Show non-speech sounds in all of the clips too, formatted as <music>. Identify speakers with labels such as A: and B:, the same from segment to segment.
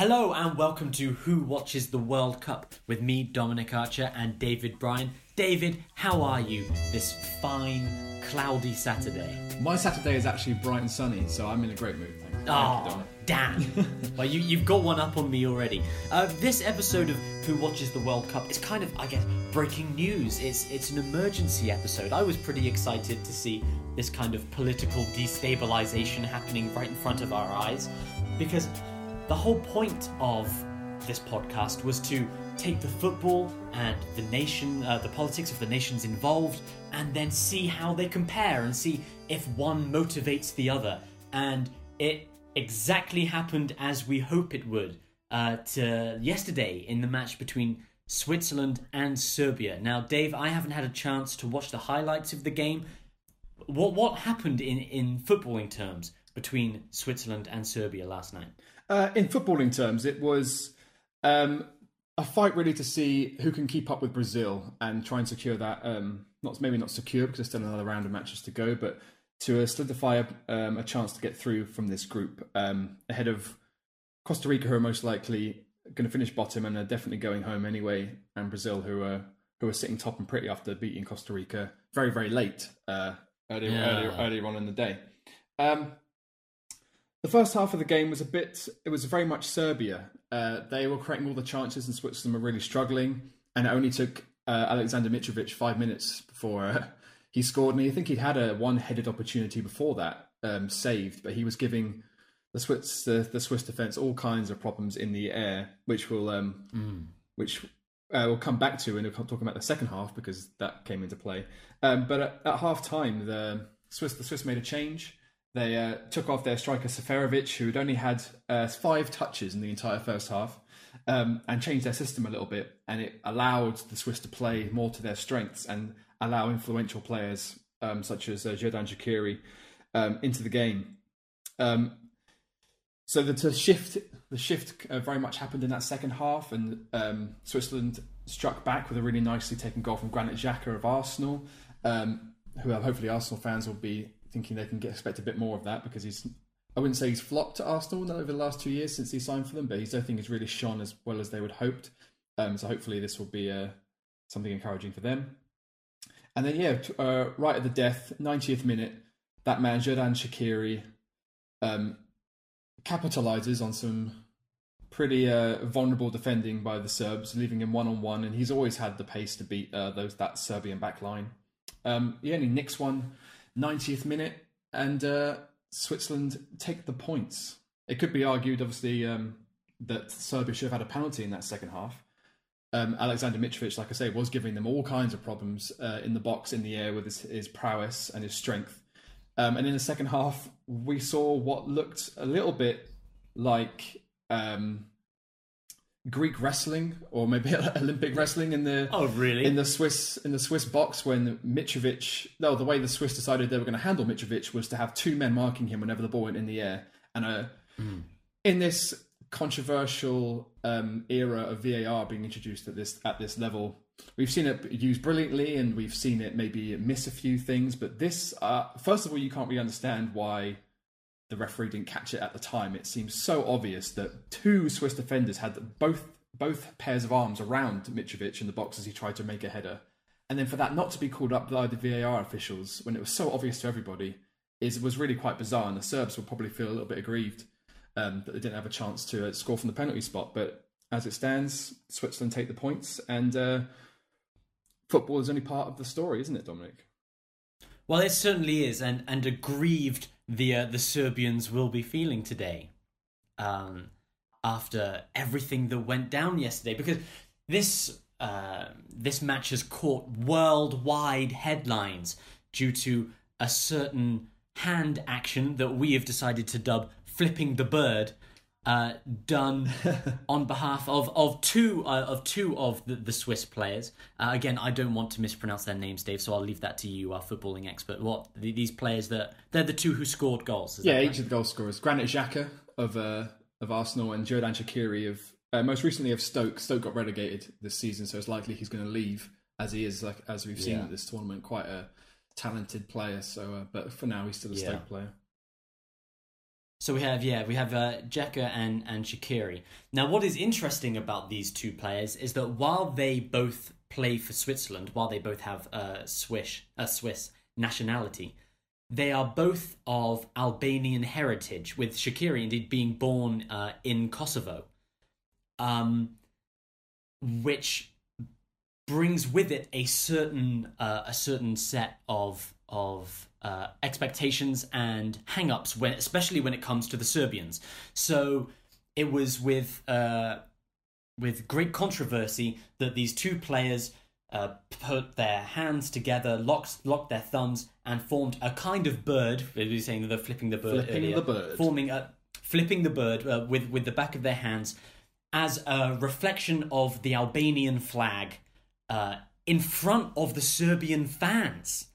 A: Hello and welcome to Who Watches the World Cup with me, Dominic Archer, and David Bryan. David, how are you this fine, cloudy Saturday?
B: My Saturday is actually bright and sunny, so I'm in a great mood. Thank, thank you,
A: Oh, damn. <laughs> well, you, you've got one up on me already. Uh, this episode of Who Watches the World Cup is kind of, I guess, breaking news. It's, it's an emergency episode. I was pretty excited to see this kind of political destabilization happening right in front of our eyes because the whole point of this podcast was to take the football and the nation, uh, the politics of the nations involved, and then see how they compare and see if one motivates the other. And it exactly happened as we hope it would uh, to yesterday in the match between Switzerland and Serbia. Now, Dave, I haven't had a chance to watch the highlights of the game. What what happened in in footballing terms between Switzerland and Serbia last night?
B: Uh, in footballing terms, it was um, a fight really to see who can keep up with Brazil and try and secure that. Um, not maybe not secure because there's still another round of matches to go, but to uh, solidify a, um, a chance to get through from this group um, ahead of Costa Rica, who are most likely going to finish bottom and are definitely going home anyway, and Brazil, who are who are sitting top and pretty after beating Costa Rica very very late uh, earlier,
A: Yeah.
B: earlier earlier on in the day. Um, the first half of the game was a bit. It was very much Serbia. Uh, they were creating all the chances, and Switzerland were really struggling. And it only took uh, Alexander Mitrovic five minutes before uh, <laughs> he scored. And I think he'd had a one-headed opportunity before that um, saved, but he was giving the Swiss the, Swiss defense all kinds of problems in the air, which will um, which uh, we'll come back to, and we'll talk about the second half because that came into play. Um, but at, at half time, the Swiss the Swiss made a change. They uh, took off their striker Seferovic, who had only had uh, five touches in the entire first half, um, and changed their system a little bit, and it allowed the Swiss to play more to their strengths and allow influential players um, such as uh, Xherdan Shaqiri um, into the game. Um, so the, the shift, the shift uh, very much happened in that second half, and um, Switzerland struck back with a really nicely taken goal from Granit Xhaka of Arsenal, um, who uh, hopefully Arsenal fans will be thinking they can get, expect a bit more of that because he's. I wouldn't say he's flopped to Arsenal over the last two years since he signed for them, but he's, I think he's really shone as well as they would hoped. Um, so hopefully this will be uh, something encouraging for them. And then yeah, uh, right at the death, 90th minute, that man Xherdan Shaqiri um, capitalizes on some pretty uh, vulnerable defending by the Serbs, leaving him one on one, and he's always had the pace to beat uh, those that Serbian back line. Um, he only nicks one 90th minute, and uh, Switzerland take the points. It could be argued, obviously, um, that Serbia should have had a penalty in that second half. Um, Alexander Mitrovic, like I say, was giving them all kinds of problems uh, in the box, in the air, with his, his prowess and his strength. Um, and in the second half, we saw what looked a little bit like um, Greek wrestling, or maybe <laughs> Olympic wrestling in the
A: Oh, really?
B: in the Swiss in the Swiss box when Mitrovic. No, the way the Swiss decided they were going to handle Mitrovic was to have two men marking him whenever the ball went in the air. And uh, in this controversial um, era of VAR being introduced at this at this level, we've seen it used brilliantly, and we've seen it maybe miss a few things. But this, uh, first of all, you can't really understand why the referee didn't catch it at the time. It seems so obvious that two Swiss defenders had both both pairs of arms around Mitrovic in the box as he tried to make a header, and then for that not to be called up by the VAR officials when it was so obvious to everybody is was really quite bizarre. And the Serbs will probably feel a little bit aggrieved um, that they didn't have a chance to uh, score from the penalty spot. But as it stands, Switzerland take the points, and uh, football is only part of the story, isn't it, Dominic?
A: Well, it certainly is, and and aggrieved the uh, the Serbians will be feeling today, um, after everything that went down yesterday, because this uh, this match has caught worldwide headlines due to a certain hand action that we have decided to dub "flipping the bird." Uh, done <laughs> on behalf of of two uh, of two of the, the Swiss players. Uh, again, I don't want to mispronounce their names, Dave, so I'll leave that to you, our footballing expert. What the, these players that they're the two who scored goals? Is
B: Yeah,
A: right?
B: each of the goal scorers. Granit Xhaka of uh, of Arsenal and Xherdan Shaqiri of uh, most recently of Stoke. Stoke got relegated this season, so it's likely he's going to leave as he is, like as we've seen
A: Yeah.
B: at this tournament, quite a talented player. So, uh, but for now, he's still a
A: Yeah.
B: Stoke player.
A: So we have yeah we have uh, Xhaka and and Shaqiri. Now what is interesting about these two players is that while they both play for Switzerland, while they both have a Swiss a Swiss nationality, they are both of Albanian heritage. With Shaqiri indeed being born uh, in Kosovo, um, which brings with it a certain uh, a certain set of of uh, expectations and hang-ups when especially when it comes to the Serbians. So it was with uh, with great controversy that these two players uh, put their hands together, locked locked their thumbs, and formed a kind of bird. We were saying they're flipping the bird.
B: Flipping
A: earlier,
B: the bird.
A: Forming a flipping the bird uh, with with the back of their hands as a reflection of the Albanian flag uh, in front of the Serbian fans.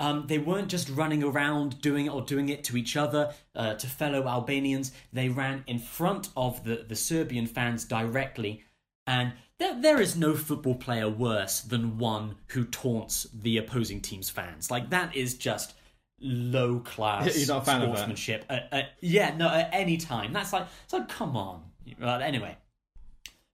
A: Um, they weren't just running around doing it or doing it to each other, uh, to fellow Albanians. They ran in front of the, the Serbian fans directly. And there, there is no football player worse than one who taunts the opposing team's fans. Like, that is just low class
B: You're not a fan of that?
A: sportsmanship. At, at- yeah, no, at any time. That's like, like, come on. Anyway.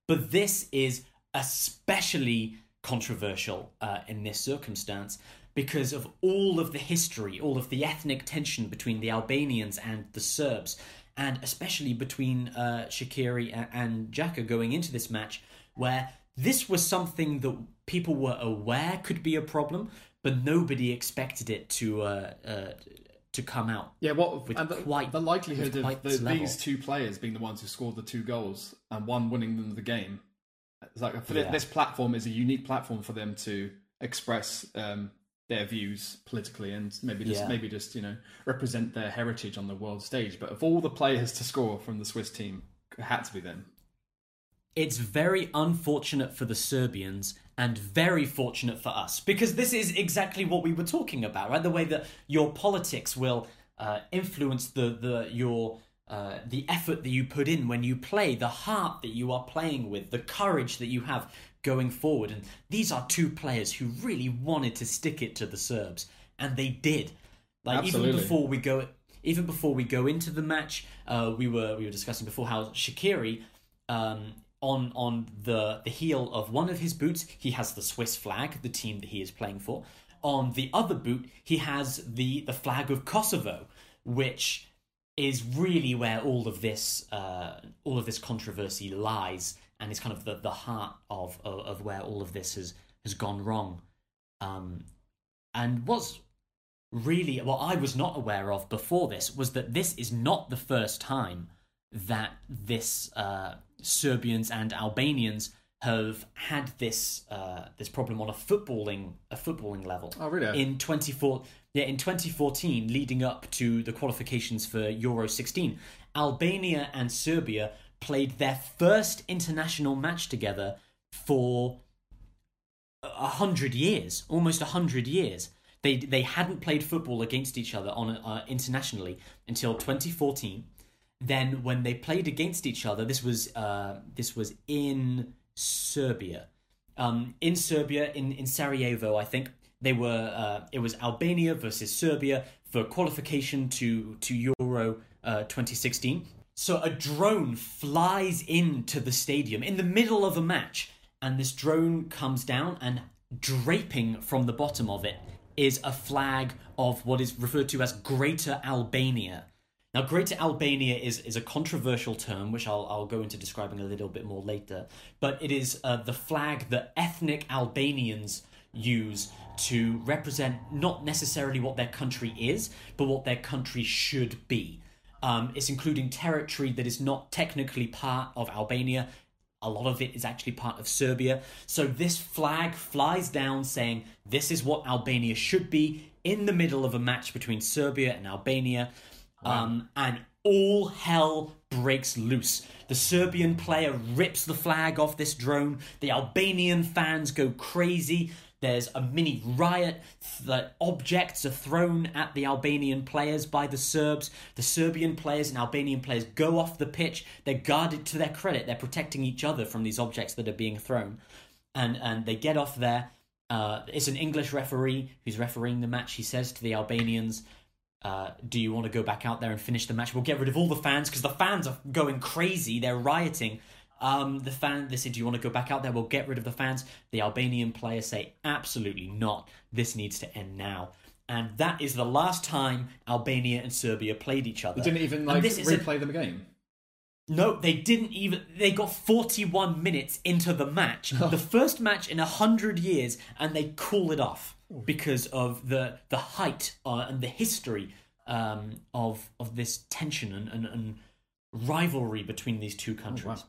A: But this is especially controversial uh, in this circumstance because of all of the history, all of the ethnic tension between the Albanians and the Serbs, and especially between uh, Shaqiri and Xhaka going into this match, where this was something that people were aware could be a problem, but nobody expected it to uh, uh, to come out.
B: Yeah, what
A: With
B: and the,
A: quite-
B: the likelihood of the, these two players being the ones who scored the two goals and one winning them the game. It's like
A: Yeah.
B: this platform is a unique platform for them to express um, their views politically and maybe just
A: Yeah.
B: maybe just you know represent their heritage on the world stage. But of all the players to score from the Swiss team, it had to be them.
A: it's very unfortunate for the Serbians and very fortunate for us because this is exactly what we were talking about, right? The way that your politics will uh, influence the the your uh, the effort that you put in when you play, the heart that you are playing with, the courage that you have going forward. And these are two players who really wanted to stick it to the Serbs, and they did. Like
B: Absolutely.
A: even before we go, even before we go into the match, uh, we were we were discussing before how Shaqiri, um, on on the the heel of one of his boots, he has the Swiss flag, the team that he is playing for. On the other boot, he has the the flag of Kosovo, which is really where all of this uh, all of this controversy lies, and is kind of the, the heart of, of of where all of this has has gone wrong. Um, and what's really what I was not aware of before this was that this is not the first time that this uh, Serbians and Albanians have had this uh, this problem on a footballing a footballing level.
B: Oh, really?
A: In 24 yeah, in 2014 leading up to the qualifications for Euro 16, Albania and Serbia played their first international match together for a hundred years, almost a hundred years. They they hadn't played football against each other on uh, internationally until 2014. Then when they played against each other, this was uh, this was in Serbia. Um, in Serbia, in, in Sarajevo, I think they were. Uh, it was Albania versus Serbia for qualification to to Euro uh, 2016. So a drone flies into the stadium in the middle of a match, and this drone comes down, and draping from the bottom of it is a flag of what is referred to as Greater Albania. Now, Greater Albania is, is a controversial term, which I'll, I'll go into describing a little bit more later, but it is uh, the flag that ethnic Albanians use to represent not necessarily what their country is, but what their country should be. Um, it's including territory that is not technically part of Albania. A lot of it is actually part of Serbia. So this flag flies down saying this is what Albania should be in the middle of a match between Serbia and Albania. Um, and all hell breaks loose. The Serbian player rips the flag off this drone. The Albanian fans go crazy. There's a mini riot. that objects are thrown at the Albanian players by the Serbs. The Serbian players and Albanian players go off the pitch. They're guarded to their credit. They're protecting each other from these objects that are being thrown. And, and they get off there. Uh, it's an English referee who's refereeing the match. He says to the Albanians, uh, do you want to go back out there and finish the match? We'll get rid of all the fans because the fans are going crazy. They're rioting. Um, the fan, they say, do you want to go back out there? We'll get rid of the fans. The Albanian players say, absolutely not. This needs to end now. And that is the last time Albania and Serbia played each other.
B: They didn't even like
A: this is a-
B: replay them again.
A: no, they didn't even. They got 41 minutes into the match, <laughs> the first match in 100 years, and they call it off because of the the height uh, and the history um, of of this tension and, and, and rivalry between these two countries.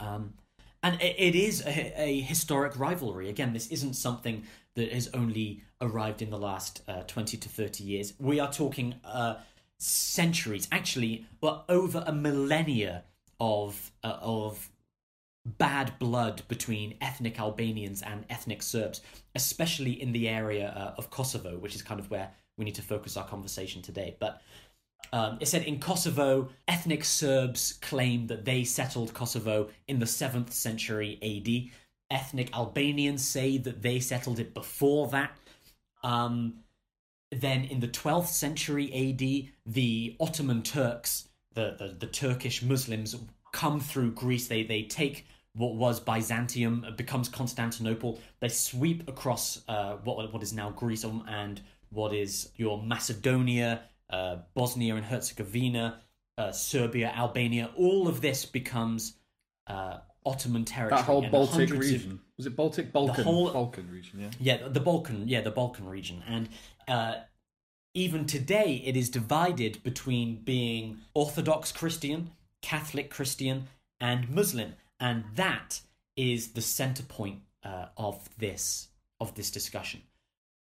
A: Um, and it, it is a, a historic rivalry. Again, this isn't something that has only arrived in the last uh, 20 to 30 years. We are talking uh, centuries, actually, well, over a millennia of uh, of bad blood between ethnic Albanians and ethnic Serbs, especially in the area uh, of Kosovo, which is kind of where we need to focus our conversation today. But um, it said in Kosovo, ethnic Serbs claim that they settled Kosovo in the 7th century AD. Ethnic Albanians say that they settled it before that. Um, then in the 12th century AD, the Ottoman Turks, the, the, the Turkish Muslims, come through Greece. They, they take what was Byzantium, becomes Constantinople. They sweep across uh, what, what is now Greece and what is your Macedonia, uh, Bosnia and Herzegovina, uh, Serbia, Albania. All of this becomes uh, Ottoman territory.
B: That whole Baltic
A: hundreds of-
B: region. Was it Baltic? Balkan.
A: the whole-
B: Balkan region, yeah.
A: yeah, the Balkan, yeah, the Balkan region, and uh, even today it is divided between being Orthodox Christian, Catholic Christian, and Muslim, and that is the center point uh, of this of this discussion.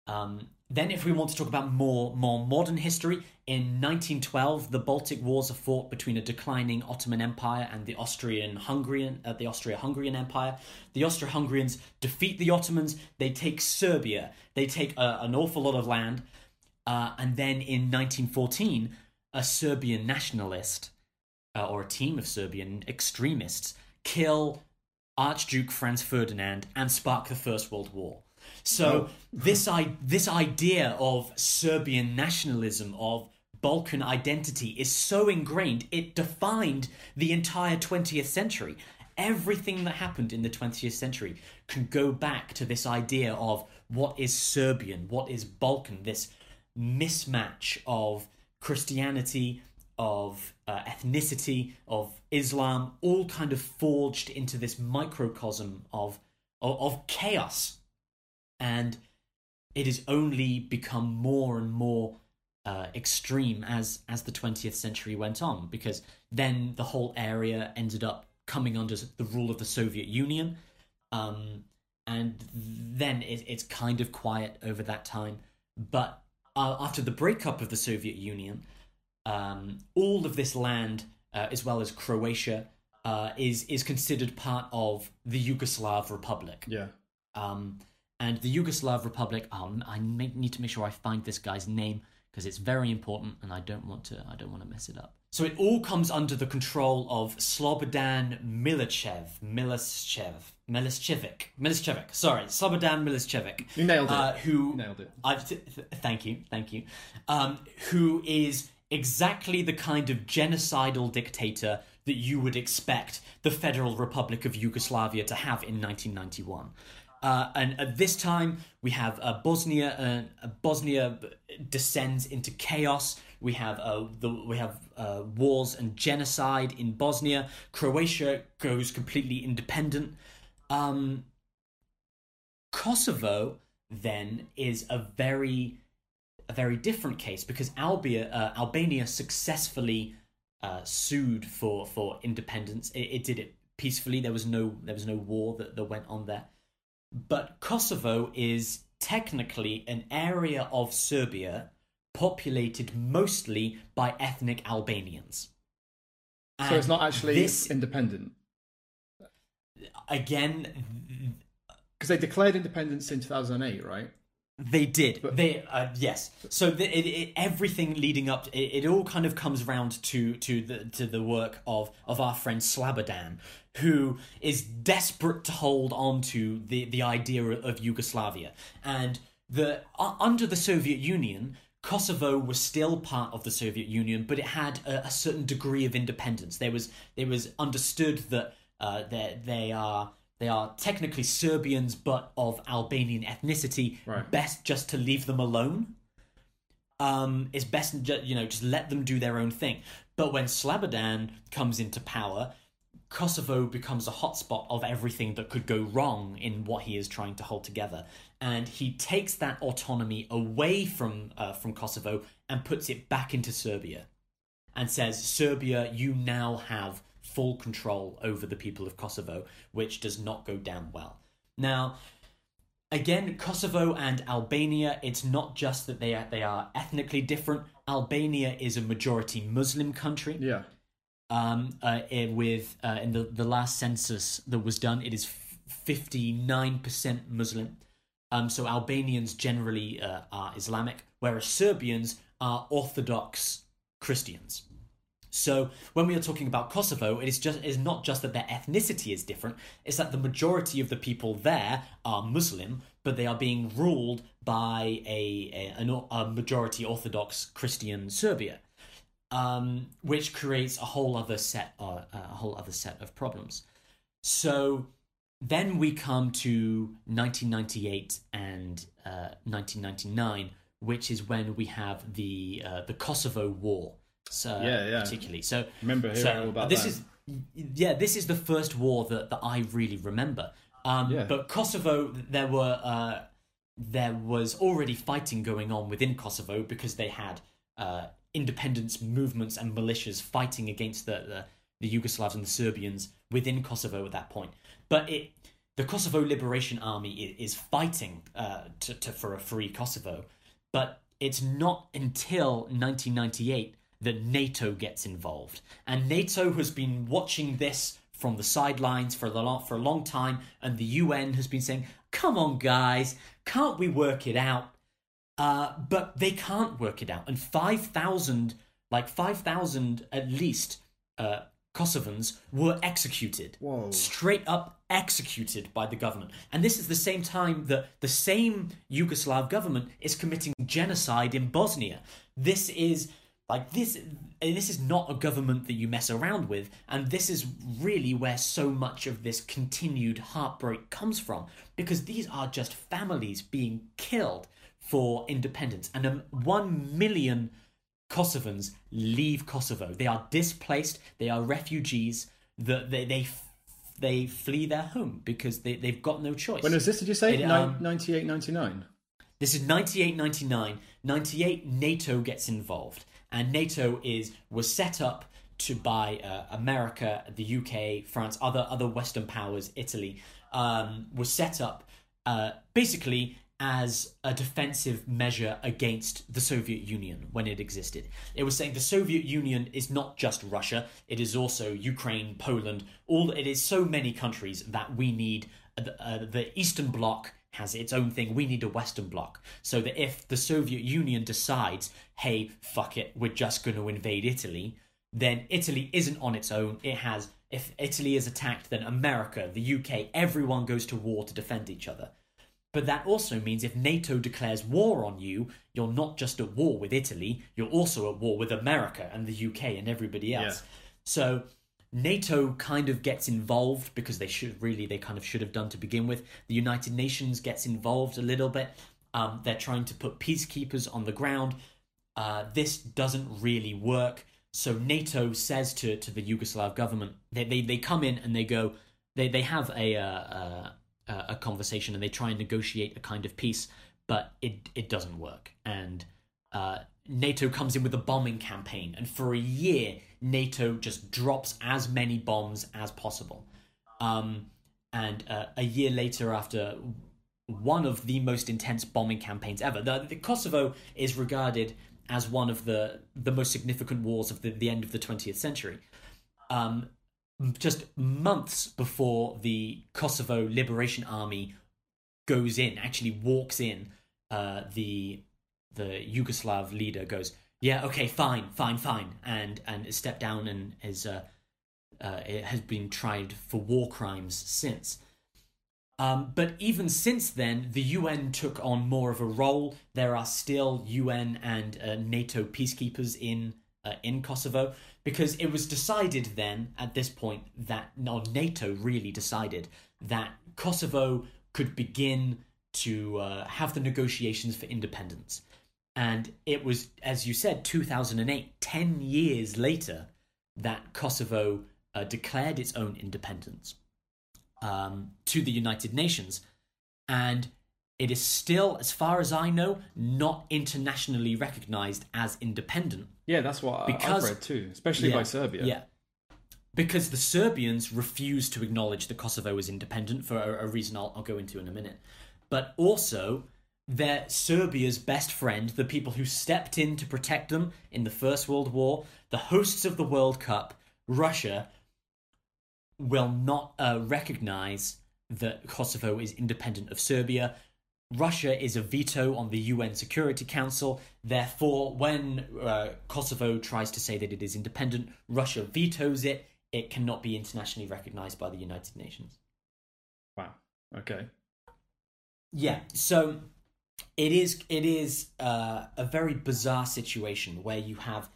A: Um, then, if we want to talk about more more modern history, in 1912, the Baltic Wars are fought between a declining Ottoman Empire and the Austrian-Hungarian uh, the Austria-Hungarian Empire. The Austro-Hungarians defeat the Ottomans. They take Serbia. They take uh, an awful lot of land, uh, and then in 1914, a Serbian nationalist uh, or a team of Serbian extremists kill Archduke Franz Ferdinand and spark the First World War. So this I this idea of Serbian nationalism of Balkan identity is so ingrained it defined the entire 20th century. Everything that happened in the 20th century can go back to this idea of what is Serbian, what is Balkan, this mismatch of Christianity, of uh, ethnicity, of Islam, all kind of forged into this microcosm of, of, of chaos. And it has only become more and more uh, extreme as as the 20th century went on, because then the whole area ended up coming under the rule of the Soviet Union, um, and then it, it's kind of quiet over that time. But uh, after the breakup of the Soviet Union, um, all of this land, uh, as well as Croatia, uh, is is considered part of the Yugoslav Republic.
B: Yeah.
A: Um, and the Yugoslav Republic. Oh, I make, need to make sure I find this guy's name because it's very important, and I don't want to. I don't want to mess it up. So it all comes under the control of Slobodan Milicev, Milicev, Milicevic, Milicevic. Sorry, Slobodan Milicevic.
B: You nailed it.
A: Uh, who
B: nailed it.
A: I th- th- thank you, thank you. Um, who is exactly the kind of genocidal dictator that you would expect the Federal Republic of Yugoslavia to have in 1991. Uh, and at this time, we have uh, Bosnia. Uh, Bosnia descends into chaos. We have uh, the we have uh, wars and genocide in Bosnia. Croatia goes completely independent. Um, Kosovo then is a very a very different case because Albia, Albania successfully sued for for independence. It, it did it peacefully. There was no there was no war that, that went on there. But Kosovo is technically an area of Serbia populated mostly by ethnic Albanians.
B: So it's not actually
A: this
B: independent
A: again
B: because they declared independence in 2008, right?
A: They did. they uh, yes. So the, it, it, everything leading up, it, it all kind of comes round to to the to the work of of our friend Slobodan, who is desperate to hold on to the the idea of Yugoslavia and the uh, under the Soviet Union. Kosovo was still part of the Soviet Union, but it had a, a certain degree of independence. There was it was understood that uh, they they are they are technically Serbians, but of Albanian ethnicity.
B: Right.
A: Best just to leave them alone. Um, it's best you know just let them do their own thing. But when Slobodan comes into power, Kosovo becomes a hotspot of everything that could go wrong in what he is trying to hold together, and he takes that autonomy away from uh, from Kosovo and puts it back into Serbia, and says, "Serbia, you now have full control over the people of Kosovo," which does not go down well. Now, again, Kosovo and Albania, it's not just that they are they are ethnically different. Albania is a majority Muslim country
B: Yeah.
A: um, uh, eh, with uh, in the, the last census that was done, it is fifty nine percent Muslim. Um, so Albanians generally uh, are Islamic, whereas Serbians are Orthodox Christians. So when we are talking about Kosovo, it is just it is not just that their ethnicity is different; it's that the majority of the people there are Muslim, but they are being ruled by a a, a majority Orthodox Christian Serbia um, which creates a whole other set uh, a whole other set of problems. So then we come to 1998 and uh, 1999, which is when we have the uh, the Kosovo War. So,
B: Yeah, yeah.
A: Particularly, so
B: Remember hearing
A: so
B: all about
A: this
B: that.
A: is yeah, this is the first war that, that I really remember. Um,
B: Yeah.
A: But Kosovo, there were uh, there was already fighting going on within Kosovo because they had uh, independence movements and militias fighting against the, the the Yugoslavs and the Serbians within Kosovo at that point. But it the Kosovo Liberation Army is fighting uh, to, to for a free Kosovo, but it's not until 1998 that NATO gets involved, and NATO has been watching this from the sidelines for the long, for a long time, and the UN has been saying, "Come on, guys, can't we work it out?" Uh, but they can't work it out, and five thousand, like five thousand at least, uh, Kosovans were executed
B: Whoa.
A: straight up executed by the government. And this is the same time that the same Yugoslav government is committing genocide in Bosnia. This is like this this is not a government that you mess around with and this is really where so much of this continued heartbreak comes from because these are just families being killed for independence and um, 1 million Kosovans leave Kosovo. They are displaced. They are refugees. That they they they flee their home because they they've got no choice.
B: When was this? Did you say
A: It, um,
B: 98, 99?
A: This is 98 99. 98 NATO gets involved and NATO is was set up to by uh, America, the UK, France, other other western powers, Italy um, was set up uh, basically as a defensive measure against the Soviet Union when it existed. It was saying the Soviet Union is not just Russia; it is also Ukraine, Poland. All it is so many countries that we need. Uh, uh, the Eastern Bloc has its own thing. We need a Western Bloc, so that if the Soviet Union decides, "Hey, fuck it, we're just going to invade Italy," then Italy isn't on its own. It has. If Italy is attacked, then America, the UK, everyone goes to war to defend each other. But that also means if NATO declares war on you, you're not just at war with Italy, you're also at war with America and the UK and everybody else. So NATO kind of gets involved because they should really, they kind of should have done to begin with. The United Nations gets involved a little bit. Um, they're trying to put peacekeepers on the ground. Uh, this doesn't really work. So NATO says to, to the Yugoslav government, they, they, they come in and they go, they, they have a, uh, uh, a conversation and they try and negotiate a kind of peace, but it, it doesn't work. And uh, NATO comes in with a bombing campaign, and for a year, NATO just drops as many bombs as possible. Um, and uh, a year later, after one of the most intense bombing campaigns ever, the, the Kosovo is regarded as one of the the most significant wars of the, the end of the 20th century. Um, just months before the Kosovo Liberation Army goes in, actually walks in, uh, the the Yugoslav leader goes, "Yeah, okay, fine, fine, fine," and and is stepped down and is uh, uh, has been tried for war crimes since. Um, but even since then, the UN took on more of a role. There are still UN and uh, NATO peacekeepers in uh, in Kosovo because it was decided then at this point that no, NATO really decided that Kosovo could begin to uh, have the negotiations for independence. And it was, as you said, 2008, 10 years later, that Kosovo uh, declared its own independence um, to the United Nations. And it is still, as far as I know, not internationally recognized as independent.
B: Yeah, that's what
A: Because-
B: I've read too, especially
A: Yeah,
B: by Serbia.
A: Yeah. Because the Serbians refused to acknowledge that Kosovo was independent for a, a reason I'll, I'll go into in a minute. But also, their Serbia's best friend, the people who stepped in to protect them in the First World War, the hosts of the World Cup, Russia, will not uh, recognize that Kosovo is independent of Serbia. Russia is a veto on the UN Security Council. Therefore, when uh, Kosovo tries to say that it is independent, Russia vetoes it. It cannot be internationally recognized by the United Nations.
B: Wow. Okay.
A: Yeah, so it is it is uh, a very bizarre situation where you have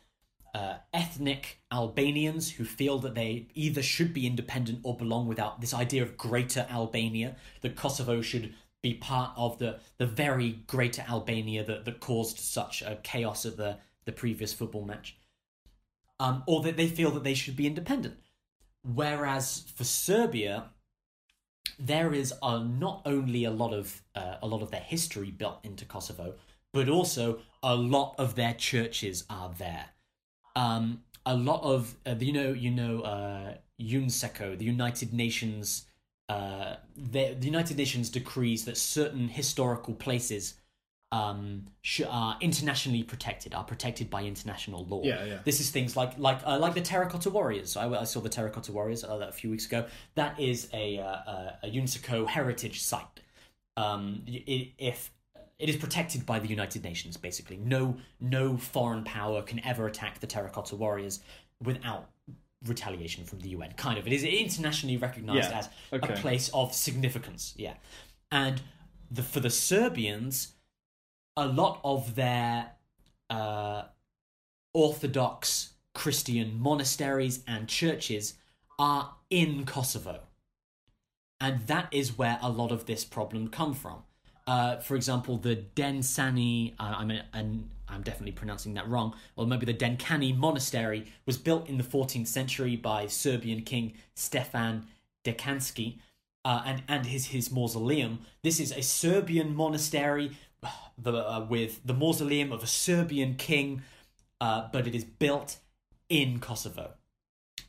A: uh, ethnic Albanians who feel that they either should be independent or belong without this idea of Greater Albania, that Kosovo should be part of the the very Greater Albania that, that caused such a chaos at the the previous football match, um, or that they feel that they should be independent. Whereas for Serbia, there is uh, not only a lot of uh, a lot of their history built into Kosovo, but also a lot of their churches are there. Um, a lot of uh, you know you know uh, UNESCO, the United Nations. Uh, the, the United Nations decrees that certain historical places um, are internationally protected, are protected by international law.
B: Yeah, yeah.
A: This is things like like uh, like the Terracotta Warriors. I, I saw the Terracotta Warriors uh, a few weeks ago. That is a uh, a, a UNESCO heritage site. Um, it, if it is protected by the United Nations, basically, no no foreign power can ever attack the Terracotta Warriors without retaliation from the UN. Kind of, it is internationally recognized
B: Yeah,
A: as
B: okay.
A: a place of significance. Yeah, and the for the Serbians, a lot of their uh, Orthodox Christian monasteries and churches are in Kosovo. And that is where a lot of this problem come from. Uh, for example, the Densani, uh, I mean, and I'm definitely pronouncing that wrong, or maybe the Denkani monastery was built in the 14th century by Serbian king Stefan Dekanski, uh, and and his his mausoleum. This is a Serbian monastery, the, uh, with the mausoleum of a Serbian king, uh, but it is built in Kosovo.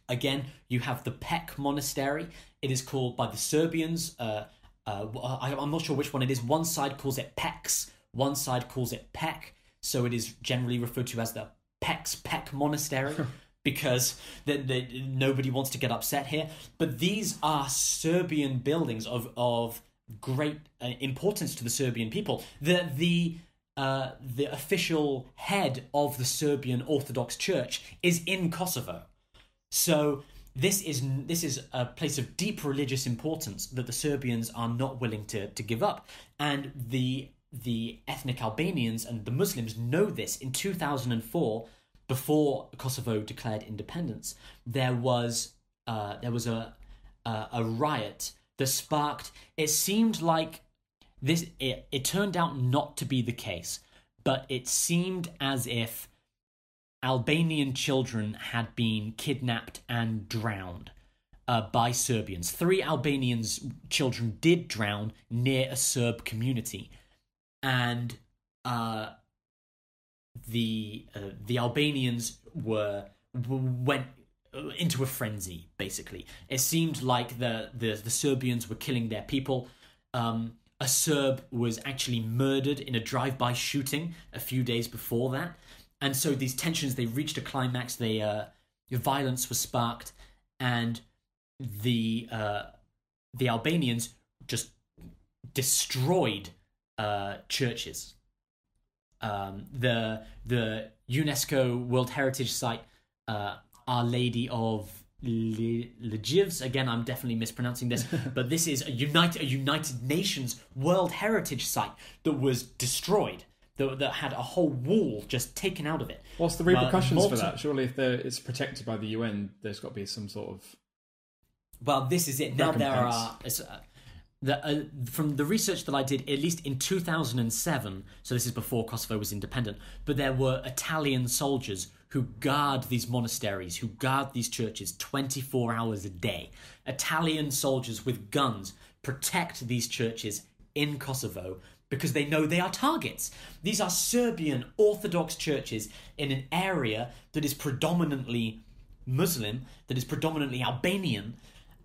A: Again, you have the Pek Monastery. It is called by the Serbians. Uh, uh, I, I'm not sure which one it is. One side calls it Peks, one side calls it Pek. So it is generally referred to as the Peks Pek Monastery <laughs> because the, the, nobody wants to get upset here. But these are Serbian buildings of of great uh, importance to the Serbian people. The the uh, the official head of the Serbian Orthodox Church is in Kosovo. So this is this is a place of deep religious importance that the Serbians are not willing to to give up, and the the ethnic Albanians and the Muslims know this. In two thousand and four, before Kosovo declared independence, there was uh, there was a a, a riot that sparked. It seemed like this. It, it turned out not to be the case, but it seemed as if Albanian children had been kidnapped and drowned uh, by Serbians. Three Albanians children did drown near a Serb community, and uh, the uh, the Albanians were went into a frenzy. Basically, it seemed like the the, the Serbians were killing their people. Um, a Serb was actually murdered in a drive-by shooting a few days before that, and so these tensions they reached a climax. They uh, violence was sparked, and the uh, the Albanians just destroyed uh, churches. Um, the the UNESCO World Heritage Site, uh, Our Lady of Legivs. Again, I'm definitely mispronouncing this, <laughs> but this is a United a United Nations World Heritage Site that was destroyed. That, that had a whole wall just taken out of it.
B: What's the repercussions multi- for that? Surely, if it's protected by the UN, there's got to be some sort of.
A: Well, this is it. Now there are. Uh, the, uh, from the research that I did, at least in 2007, so this is before Kosovo was independent, but there were Italian soldiers who guard these monasteries, who guard these churches 24 hours a day. Italian soldiers with guns protect these churches in Kosovo because they know they are targets. These are Serbian Orthodox churches in an area that is predominantly Muslim, that is predominantly Albanian,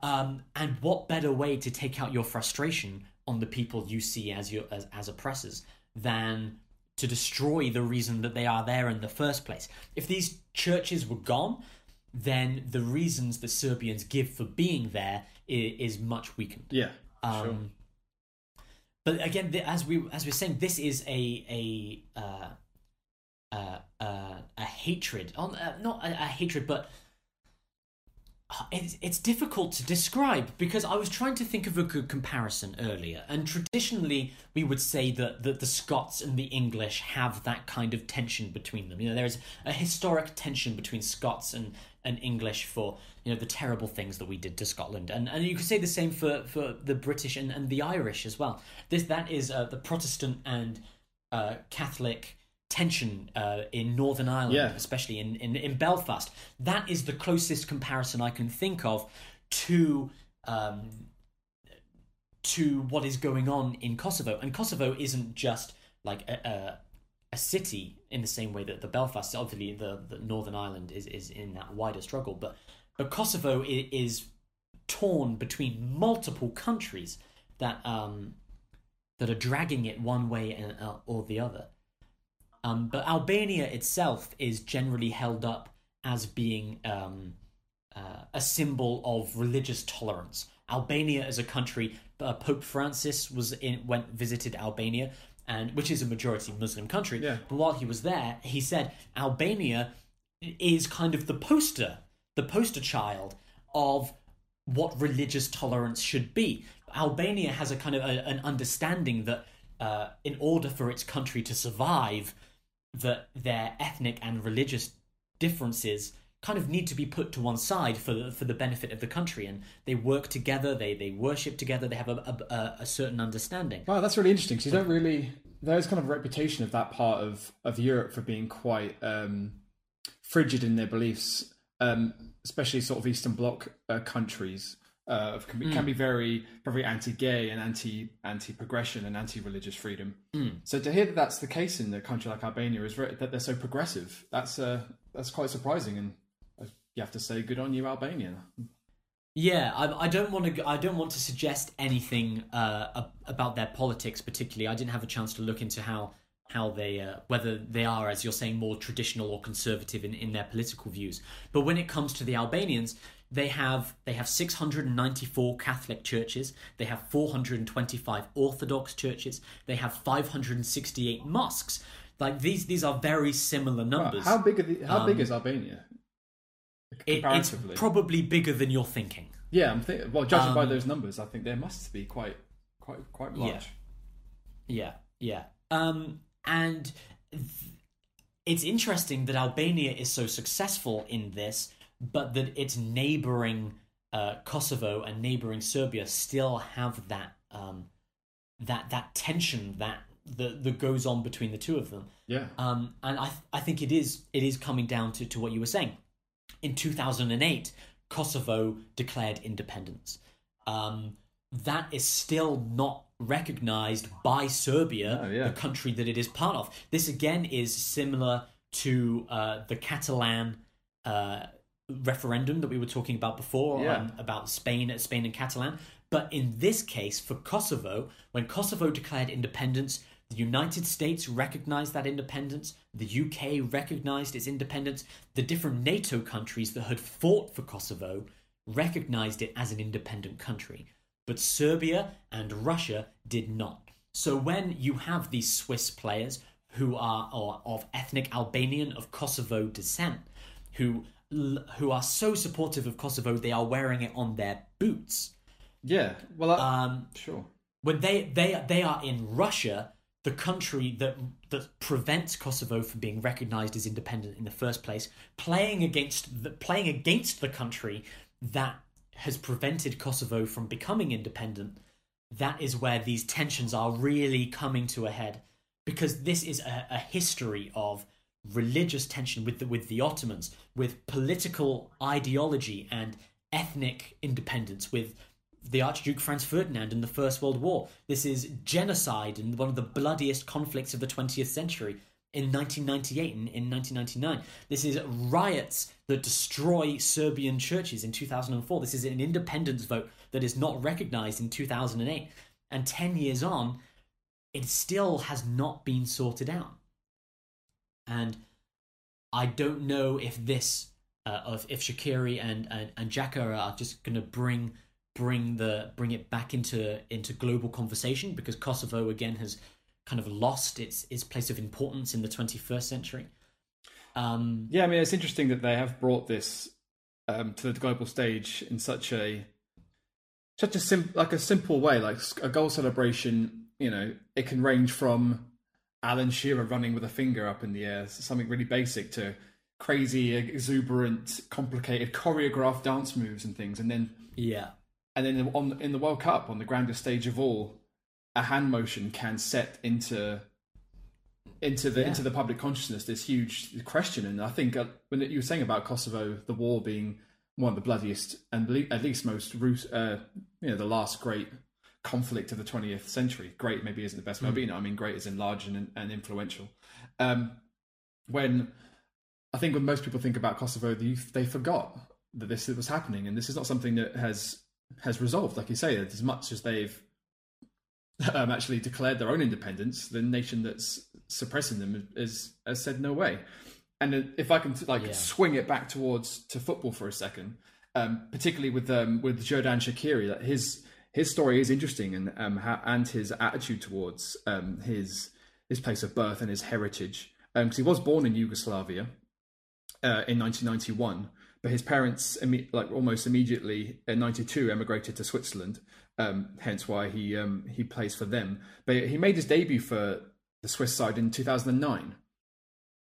A: um, and what better way to take out your frustration on the people you see as your as, as oppressors than to destroy the reason that they are there in the first place? If these churches were gone, then the reasons the Serbians give for being there is, is much weakened.
B: Yeah, um, sure.
A: But again, as we as we're saying, this is a a uh, uh, uh, a hatred on uh, not a, a hatred, but it's, it's difficult to describe because I was trying to think of a good comparison earlier. And traditionally, we would say that, that the Scots and the English have that kind of tension between them. You know, there is a historic tension between Scots and, and English for you know the terrible things that we did to Scotland, and and you could say the same for, for the British and, and the Irish as well. This that is uh, the Protestant and uh, Catholic tension uh, in Northern Ireland, yeah. especially in, in, in Belfast. That is the closest comparison I can think of to um, to what is going on in Kosovo. And Kosovo isn't just like a, a, a city in the same way that the Belfast, obviously the, the Northern Ireland is, is in that wider struggle, but but Kosovo is, is torn between multiple countries that um, that are dragging it one way and, uh, or the other. Um, but Albania itself is generally held up as being um, uh, a symbol of religious tolerance. Albania as a country, uh, Pope Francis was in went visited Albania, and which is a majority Muslim country.
B: Yeah.
A: But while he was there, he said Albania is kind of the poster, the poster child of what religious tolerance should be. Albania has a kind of a, an understanding that uh, in order for its country to survive, that their ethnic and religious differences kind of need to be put to one side for the, for the benefit of the country. And they work together they they worship together they have a, a, a certain understanding.
B: Wow that's really interesting. Because you don't really there's kind of a reputation of that part of of europe for being quite um, frigid in their beliefs um, especially sort of eastern bloc uh, countries uh, can, be, mm. can be very very anti-gay and anti anti-progression and anti-religious freedom.
A: Mm.
B: So to hear that that's the case in a country like Albania is very, that they're so progressive. That's uh, that's quite surprising, and uh, you have to say, good on you, Albania.
A: Yeah, I, I don't want to. I don't want to suggest anything uh, about their politics, particularly. I didn't have a chance to look into how how they uh, whether they are, as you're saying, more traditional or conservative in, in their political views. But when it comes to the Albanians, they have they have 694 Catholic churches, they have 425 Orthodox churches, they have 568 mosques. Like these these are very similar numbers.
B: how big are the, how um, big is Albania?
A: It, it's probably bigger than you're thinking.
B: Yeah, I'm thinking. Well, judging um, by those numbers, I think there must be quite quite quite large.
A: Yeah, yeah, yeah. Um, and th- it's interesting that Albania is so successful in this but that its neighboring uh, Kosovo and neighboring Serbia still have that um, that that tension that that, that goes on between the two of them.
B: Yeah.
A: Um, and I th- I think it is it is coming down to, to what you were saying. In two thousand and eight, Kosovo declared independence. Um, that is still not recognized by Serbia,
B: oh, yeah.
A: the country that it is part of. This again is similar to uh, the Catalan uh, referendum that we were talking about before
B: yeah.
A: um, about Spain, Spain and Catalan. But in this case, for Kosovo, when Kosovo declared independence, the United States recognized that independence. The UK recognized its independence. The different NATO countries that had fought for Kosovo recognized it as an independent country. But Serbia and Russia did not. So when you have these Swiss players who are, are of ethnic Albanian of Kosovo descent, who who are so supportive of Kosovo they are wearing it on their boots.
B: Yeah, well, I,
A: Um,
B: sure.
A: when they they they are in Russia, the country that that prevents Kosovo from being recognized as independent in the first place, playing against the playing against the country that has prevented Kosovo from becoming independent. That is where these tensions are really coming to a head, because this is a, a history of religious tension with the, with the Ottomans, with political ideology and ethnic independence, with the Archduke Franz Ferdinand in the First World War. This is genocide and one of the bloodiest conflicts of the 20th century in 1998 and in 1999. This is riots that destroy Serbian churches in 2004. This is an independence vote that is not recognized in 2008. And 10 years on, it still has not been sorted out. And I don't know if this, uh, of if Shaqiri and and, and Xhaka are just going to bring bring the bring it back into into global conversation because Kosovo again has kind of lost its its place of importance in the 21st century. Um,
B: Yeah, I mean, it's interesting that they have brought this um, to the global stage in such a such a sim- like a simple way, like a goal celebration. You know, it can range from Alan Shearer running with a finger up in the air, something really basic, to crazy, exuberant, complicated, choreographed dance moves and things, and then
A: yeah,
B: and then on in the World Cup, on the grandest stage of all, a hand motion can set into into the
A: Yeah.
B: into the public consciousness this huge question. And I think uh, when you were saying about Kosovo, the war being one of the bloodiest and at least most root, uh, you know, the last great conflict of the 20th century. Great maybe isn't the best way, but you know, I mean, great is in large and, and influential. Um, when I think when most people think about Kosovo, they, they forgot that this was happening, and this is not something that has has resolved. Like you say, as much as they've um, actually declared their own independence, the nation that's suppressing them is has said no way. And if I can like
A: Yeah.
B: swing it back towards to football for a second, um, particularly with um, with Xherdan Shaqiri, that his his story is interesting and um, and his attitude towards um, his his place of birth and his heritage. Because he was born in Yugoslavia uh, in 1991, but his parents, like almost immediately in '92, emigrated to Switzerland. Um, hence why he um, he plays for them. But he made his debut for the Swiss side in 2009.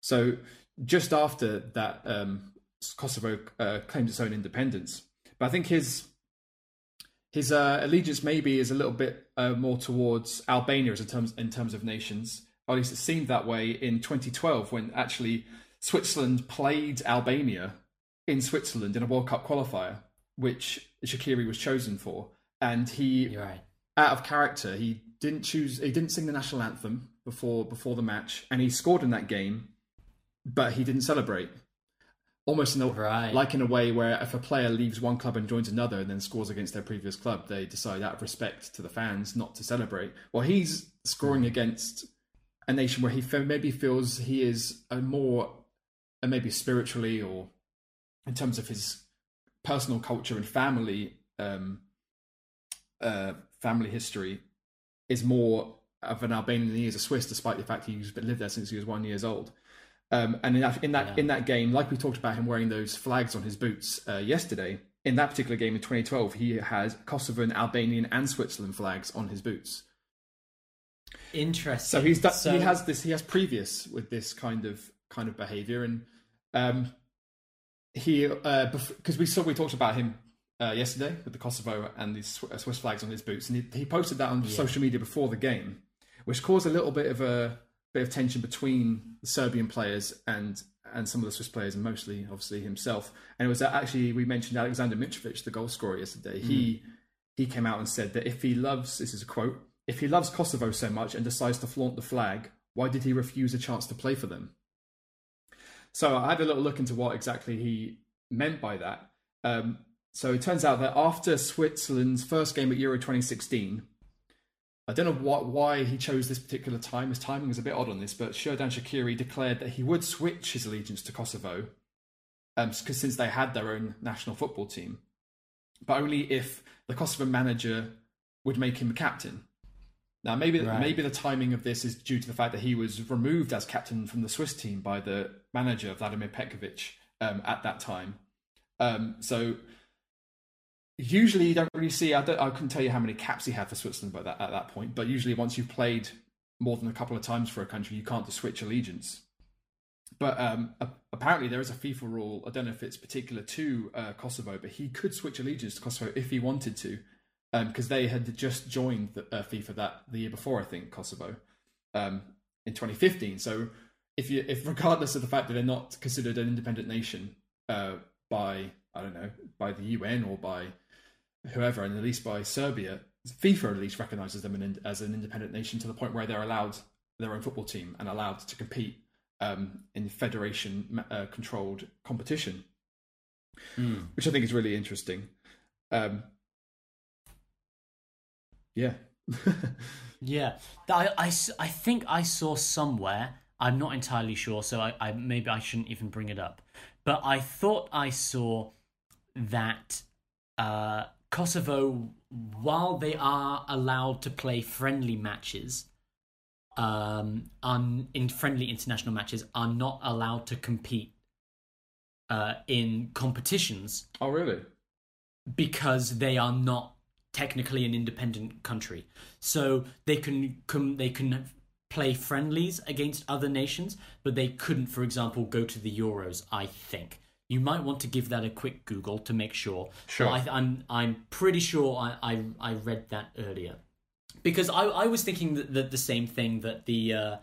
B: So just after that, um, Kosovo uh, claimed its own independence. But I think his his uh, allegiance maybe is a little bit uh, more towards Albania as in terms in terms of nations. Or at least it seemed that way in 2012 when actually Switzerland played Albania in Switzerland in a World Cup qualifier, which Shaqiri was chosen for, and he
A: right.
B: out of character. He didn't choose. He didn't sing the national anthem before before the match, and he scored in that game, but he didn't celebrate. Almost in a,
A: Right.
B: like in a way where if a player leaves one club and joins another and then scores against their previous club, they decide out of respect to the fans not to celebrate. Well, he's scoring against a nation where he maybe feels he is a more, and maybe spiritually or in terms of his personal culture and family um, uh, family history is more of an Albanian than he is a Swiss, despite the fact he's lived there since he was one years old. Um, and in that in that
A: Yeah.
B: in that game, like we talked about him wearing those flags on his boots uh, yesterday, in that particular game in 2012, he has Kosovan, Albanian, and Switzerland flags on his boots.
A: Interesting.
B: So he's done,
A: So-
B: he has this he has previous with this kind of kind of behavior, and um, he because we saw we talked about him uh, yesterday with the Kosovo and the uh, Swiss flags on his boots, and he, he posted that on social media before the game, which caused a little bit of a bit of tension between the Serbian players and and some of the Swiss players, and mostly obviously himself. And it was actually we mentioned Alexander Mitrovic, the goal scorer yesterday. He he came out and said that if he loves this is a quote if he loves Kosovo so much and decides to flaunt the flag, why did he refuse a chance to play for them? So I had a little look into what exactly he meant by that. Um, so it turns out that after Switzerland's first game at Euro 2016, I don't know what why he chose this particular time. His timing is a bit odd on this, but Xherdan Shaqiri declared that he would switch his allegiance to Kosovo, because since they had their own national football team, but only if the Kosovo manager would make him captain. Now, maybe
A: Right.
B: maybe the timing of this is due to the fact that he was removed as captain from the Swiss team by the manager Vladimir Petkovic um, at that time. Um, so usually you don't really see. I, don't, I couldn't tell you how many caps he had for Switzerland, but that, at that point. But usually, once you've played more than a couple of times for a country, you can't just switch allegiance. But um, apparently, there is a FIFA rule. I don't know if it's particular to uh, Kosovo, but he could switch allegiance to Kosovo if he wanted to, because um, they had just joined the, uh, FIFA that the year before. I think Kosovo um, in 2015. So if you, if regardless of the fact that they're not considered an independent nation uh, by I don't know by the UN or by whoever, and at least by Serbia, FIFA at least recognizes them as an independent nation to the point where they're allowed their own football team and allowed to compete um, in federation uh, controlled competition, mm. which I think is really interesting. Um, yeah. <laughs>
A: yeah. I, I, I think I saw somewhere, I'm not entirely sure, so I, I maybe I shouldn't even bring it up, but I thought I saw that uh, Kosovo, while they are allowed to play friendly matches, um, on in friendly international matches, are not allowed to compete uh, in competitions.
B: Oh, really?
A: Because they are not technically an independent country, so they can come. They can play friendlies against other nations, but they couldn't, for example, go to the Euros. I think you might want to give that a quick Google to make sure.
B: Sure.
A: I, am I'm, I'm pretty sure I, I, I read that earlier because I I was thinking that, that the same thing that the uh,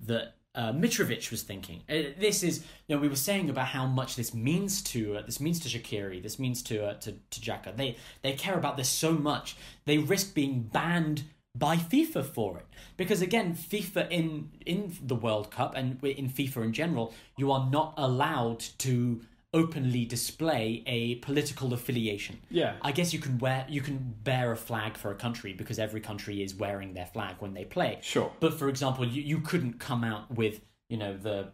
A: that uh, Mitrovic was thinking. Uh, this is you know we were saying about how much this means to uh, this means to Shaqiri, this means to uh, to to Xhaka. They they care about this so much. They risk being banned by FIFA for it because again FIFA in in the World Cup and in FIFA in general you are not allowed to openly display a political affiliation.
B: Yeah.
A: I guess you can wear you can bear a flag for a country because every country is wearing their flag when they play.
B: Sure.
A: But for example, you, you couldn't come out with, you know, the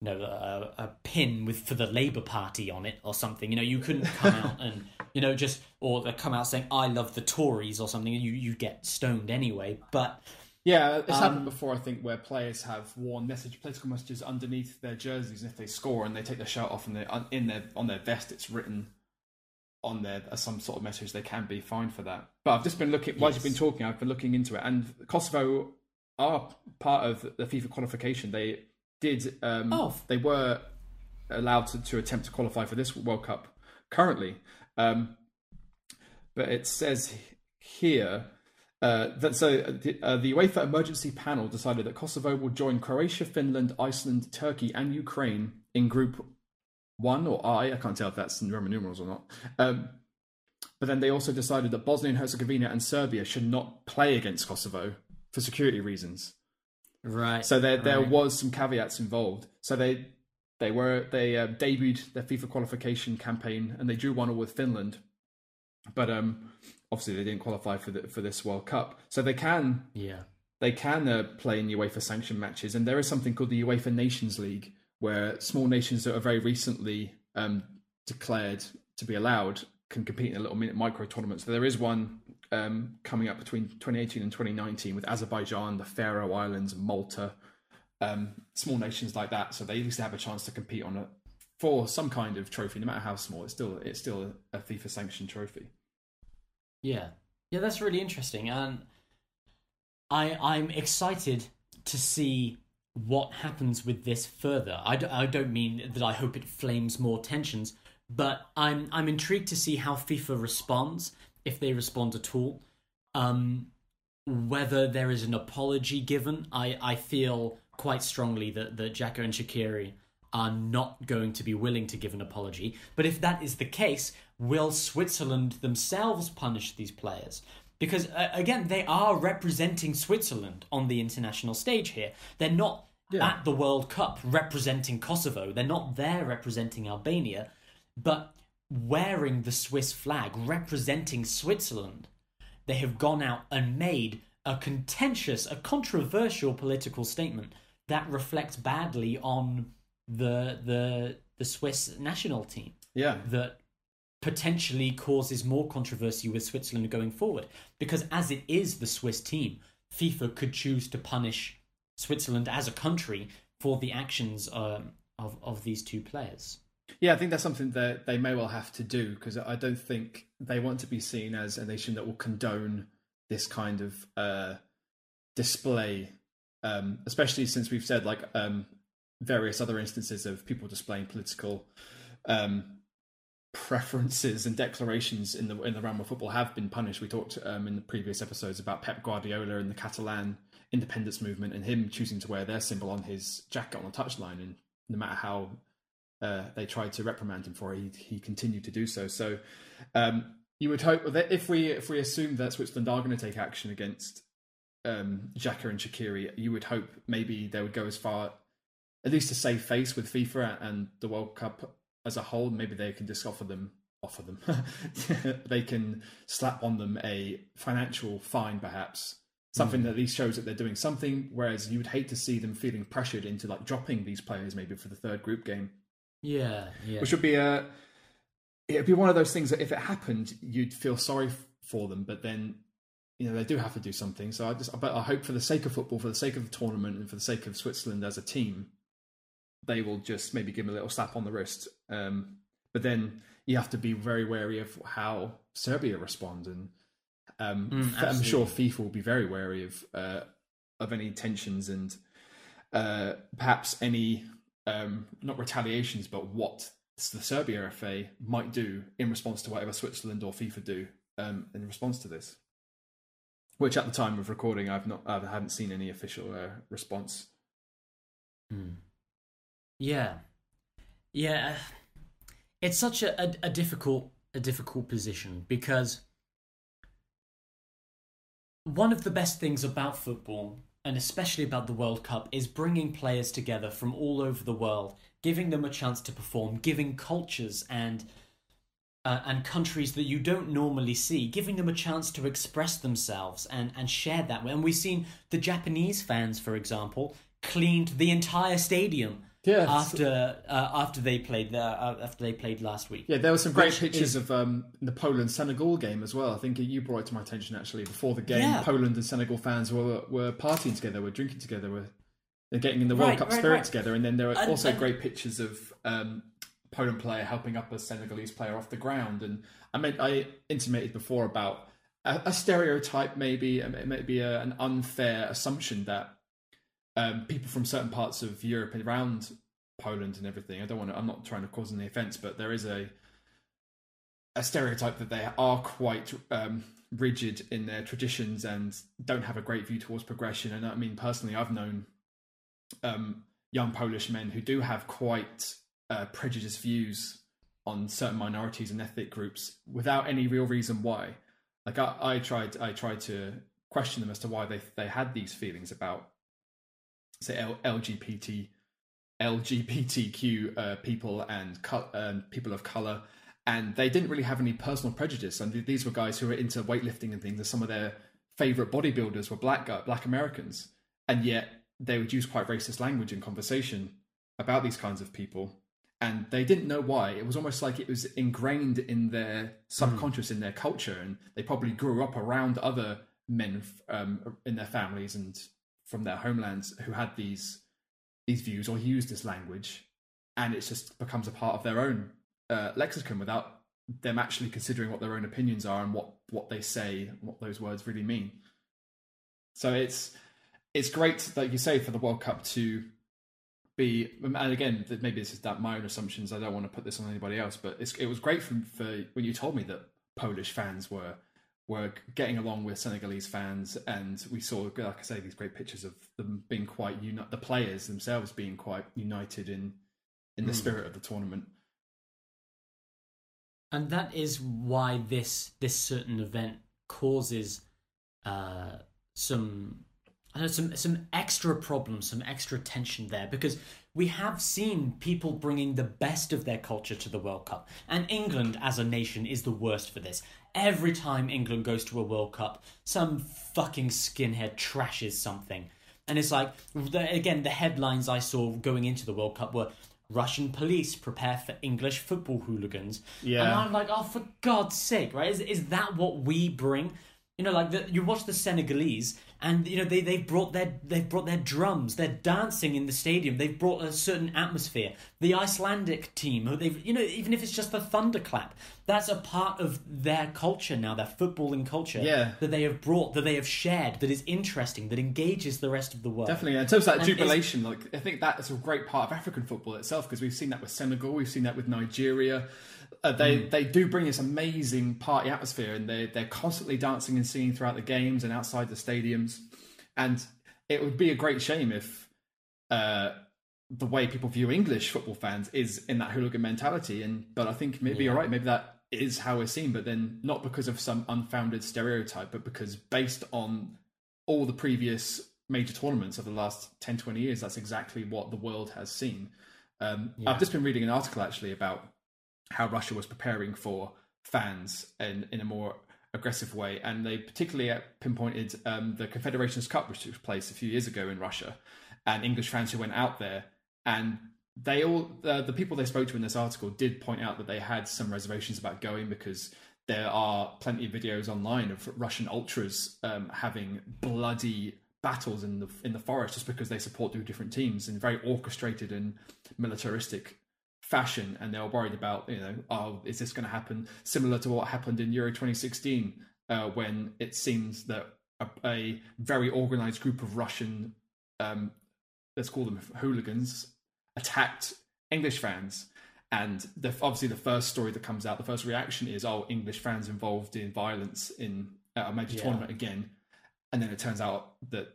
A: you know, a, a pin with for the Labour Party on it or something. You know, you couldn't come <laughs> out and you know just or they come out saying I love the Tories or something, and you you get stoned anyway. But
B: yeah, it's um, happened before. I think where players have worn message political messages underneath their jerseys, and if they score and they take their shirt off and they in their on their vest, it's written on there as some sort of message. They can be fined for that. But I've just been looking yes. while you've been talking. I've been looking into it, and Kosovo are part of the FIFA qualification. They did. Um, oh. They were allowed to, to attempt to qualify for this World Cup currently, um, but it says here uh, that, so uh, the, uh, the UEFA emergency panel decided that Kosovo will join Croatia, Finland, Iceland, Turkey, and Ukraine in Group One or I. I can't tell if that's in Roman numerals or not. Um, but then they also decided that Bosnia and Herzegovina and Serbia should not play against Kosovo for security reasons.
A: Right.
B: So there there
A: right.
B: was some caveats involved. So they they were they uh, debuted their FIFA qualification campaign and they drew one all with Finland, but um obviously they didn't qualify for the, for this World Cup, so they can
A: yeah
B: they can uh, play in UEFA sanction matches, and there is something called the UEFA Nations League where small nations that are very recently um, declared to be allowed can compete in a little minute micro tournament. So there is one um, coming up between 2018 and 2019 with Azerbaijan, the Faroe Islands, Malta, um, small nations like that. So they at least have a chance to compete on it for some kind of trophy, no matter how small. It's still it's still a FIFA sanctioned trophy.
A: Yeah, yeah, that's really interesting, and I I'm excited to see what happens with this further. I d- I don't mean that I hope it flames more tensions, but I'm I'm intrigued to see how FIFA responds if they respond at all. Um, whether there is an apology given, I I feel quite strongly that that Xhaka and Shaqiri are not going to be willing to give an apology. But if that is the case, will Switzerland themselves punish these players? Because uh, again, they are representing Switzerland on the international stage here. They're not yeah. at the World Cup representing Kosovo. They're not there representing Albania, but wearing the Swiss flag, representing Switzerland. They have gone out and made a contentious, a controversial political statement that reflects badly on the the the Swiss national team.
B: Yeah.
A: That potentially causes more controversy with Switzerland going forward. Because as it is the Swiss team, FIFA could choose to punish Switzerland as a country for the actions um, of of these two players.
B: Yeah, I think that's something that they may well have to do because I don't think they want to be seen as a nation that will condone this kind of uh, display, um, especially since we've said like um, various other instances of people displaying political um, preferences and declarations in the in the realm of football have been punished. We talked um, in the previous episodes about Pep Guardiola and the Catalan independence movement and him choosing to wear their symbol on his jacket on the touchline, and no matter how uh, they tried to reprimand him for it, he, he continued to do so. So um, you would hope that if we if we assume that Switzerland are going to take action against um, Xhaka and Shaqiri, you would hope maybe they would go as far, at least to save face with FIFA and the World Cup as a whole. Maybe they can just offer them offer them <laughs> they can slap on them a financial fine, perhaps something mm. that at least shows that they're doing something. Whereas you would hate to see them feeling pressured into like dropping these players maybe for the third group game.
A: Yeah, yeah.
B: Which would be a it'd be one of those things that if it happened, you'd feel sorry for them, but then you know they do have to do something. So I just, but I hope for the sake of football, for the sake of the tournament, and for the sake of Switzerland as a team, they will just maybe give them a little slap on the wrist. Um, but then you have to be very wary of how Serbia respond, and um, mm, I'm sure FIFA will be very wary of uh, of any tensions and uh, perhaps any um, not retaliations, but what the Serbia FA might do in response to whatever Switzerland or FIFA do um, in response to this. Which at the time of recording, I've not, I haven't seen any official uh, response.
A: Hmm. Yeah, yeah. It's such a, a, a difficult a difficult position because one of the best things about football and especially about the World Cup, is bringing players together from all over the world, giving them a chance to perform, giving cultures and uh, and countries that you don't normally see, giving them a chance to express themselves and and share that. And we've seen the Japanese fans, for example, cleaned the entire stadium yeah, after uh, after they played the, uh, after they played last week.
B: Yeah, there were some great Which pictures is... of um, the Poland Senegal game as well. I think you brought it to my attention actually before the game. Yeah. Poland and Senegal fans were were partying together, were drinking together, were they're getting in the World right, Cup right, spirit right. together. And then there were and, also and... great pictures of um, Poland player helping up a Senegalese player off the ground. And I mean, I intimated before about a, a stereotype, maybe maybe a, an unfair assumption that um, people from certain parts of Europe around Poland and everything. I don't want to. I'm not trying to cause any offence, but there is a a stereotype that they are quite um, rigid in their traditions and don't have a great view towards progression. And I mean, personally, I've known um, young Polish men who do have quite uh, prejudiced views on certain minorities and ethnic groups without any real reason why. Like I, I tried, I tried to question them as to why they they had these feelings about say L- LGBT LGBTQ uh, people and co- people of color, and they didn't really have any personal prejudice. And these were guys who were into weightlifting and things. And some of their favorite bodybuilders were black black Americans, and yet they would use quite racist language in conversation about these kinds of people. And they didn't know why. It was almost like it was ingrained in their subconscious, mm. in their culture, and they probably grew up around other men um, in their families and from their homelands who had these these views or used this language, and it just becomes a part of their own uh, lexicon without them actually considering what their own opinions are and what what they say, what those words really mean. So it's it's great, like you say, for the World Cup to be, and again, maybe this is that my own assumptions. I don't want to put this on anybody else, but it was great for, for when you told me that Polish fans were were getting along with Senegalese fans, and we saw, like I say, these great pictures of them being quite united, the players themselves being quite united in in the mm. spirit of the tournament.
A: And that is why this this certain event causes uh, some I know some some extra problems, some extra tension there because we have seen people bringing the best of their culture to the World Cup, and England as a nation is the worst for this every time England goes to a World Cup, some fucking skinhead trashes something. And it's like, again, the headlines I saw going into the World Cup were Russian police prepare for English football hooligans. Yeah. And I'm like, oh, for God's sake, right? Is, is that what we bring? You know, like the, you watch the Senegalese, and you know they they've brought their they've brought their drums. They're dancing in the stadium. They've brought a certain atmosphere. The Icelandic team, who they've you know even if it's just the thunderclap, that's a part of their culture now. Their footballing culture.
B: Yeah.
A: That they have brought, that they have shared, that is interesting, that engages the rest of the world.
B: Definitely, in terms of that
A: And
B: jubilation, like I think that's a great part of African football itself because we've seen that with Senegal, we've seen that with Nigeria. Uh, they
A: Mm.
B: they do bring this amazing party atmosphere, and they they're constantly dancing and singing throughout the games and outside the stadiums. And it would be a great shame if uh, the way people view English football fans is in that hooligan mentality. And but I think maybe you're right. Maybe that is how we're seen, but then not because of some unfounded stereotype, but because based on all the previous major tournaments of the last 10, 20 years, that's exactly what the world has seen. Um,
A: Yeah.
B: I've just been reading an article actually about how Russia was preparing for fans in, in a more aggressive way, and they particularly uh, pinpointed um, the Confederations Cup, which took place a few years ago in Russia, and English fans who went out there, and they all uh, the people they spoke to in this article did point out that they had some reservations about going because there are plenty of videos online of Russian ultras um, having bloody battles in the in the forest just because they support two different teams in very orchestrated and militaristic fashion and they were worried about you know oh is this going to happen similar to what happened in euro 2016 uh, when it seems that a, a very organized group of russian um, let's call them hooligans attacked english fans and the, obviously the first story that comes out the first reaction is oh english fans involved in violence in a major
A: Yeah.
B: tournament again and then it turns out that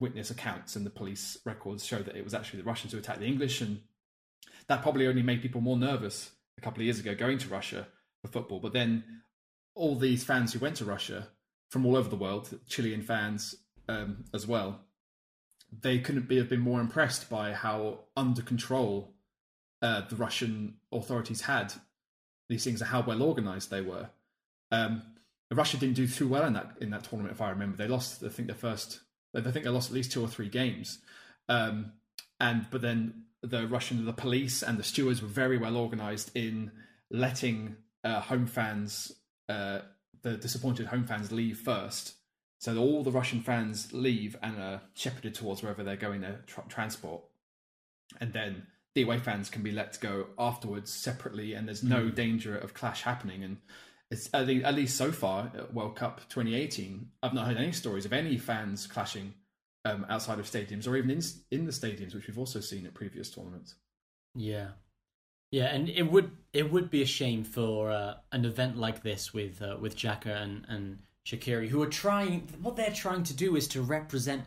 B: witness accounts and the police records show that it was actually the russians who attacked the english and that probably only made people more nervous a couple of years ago going to Russia for football. But then all these fans who went to Russia from all over the world, Chilean fans um, as well, they couldn't be, have been more impressed by how under control uh, the Russian authorities had these things and how well organized they were. Um, Russia didn't do too well in that in that tournament, if I remember. They lost, I think, their first. I think they lost at least two or three games. Um, and but then the Russian, the police and the stewards were very well organized in letting uh, home fans, uh, the disappointed home fans, leave first. So all the Russian fans leave and are shepherded towards wherever they're going their tr- transport, and then the away fans can be let go afterwards separately, and there's no danger of clash happening. And it's at least, at least so far at World Cup 2018, I've not heard any stories of any fans clashing um, outside of stadiums or even in in the stadiums, which we've also seen at previous tournaments.
A: Yeah, yeah, and it would it would be a shame for uh, an event like this with uh, with Xhaka and and Shaqiri, who are trying. What they're trying to do is to represent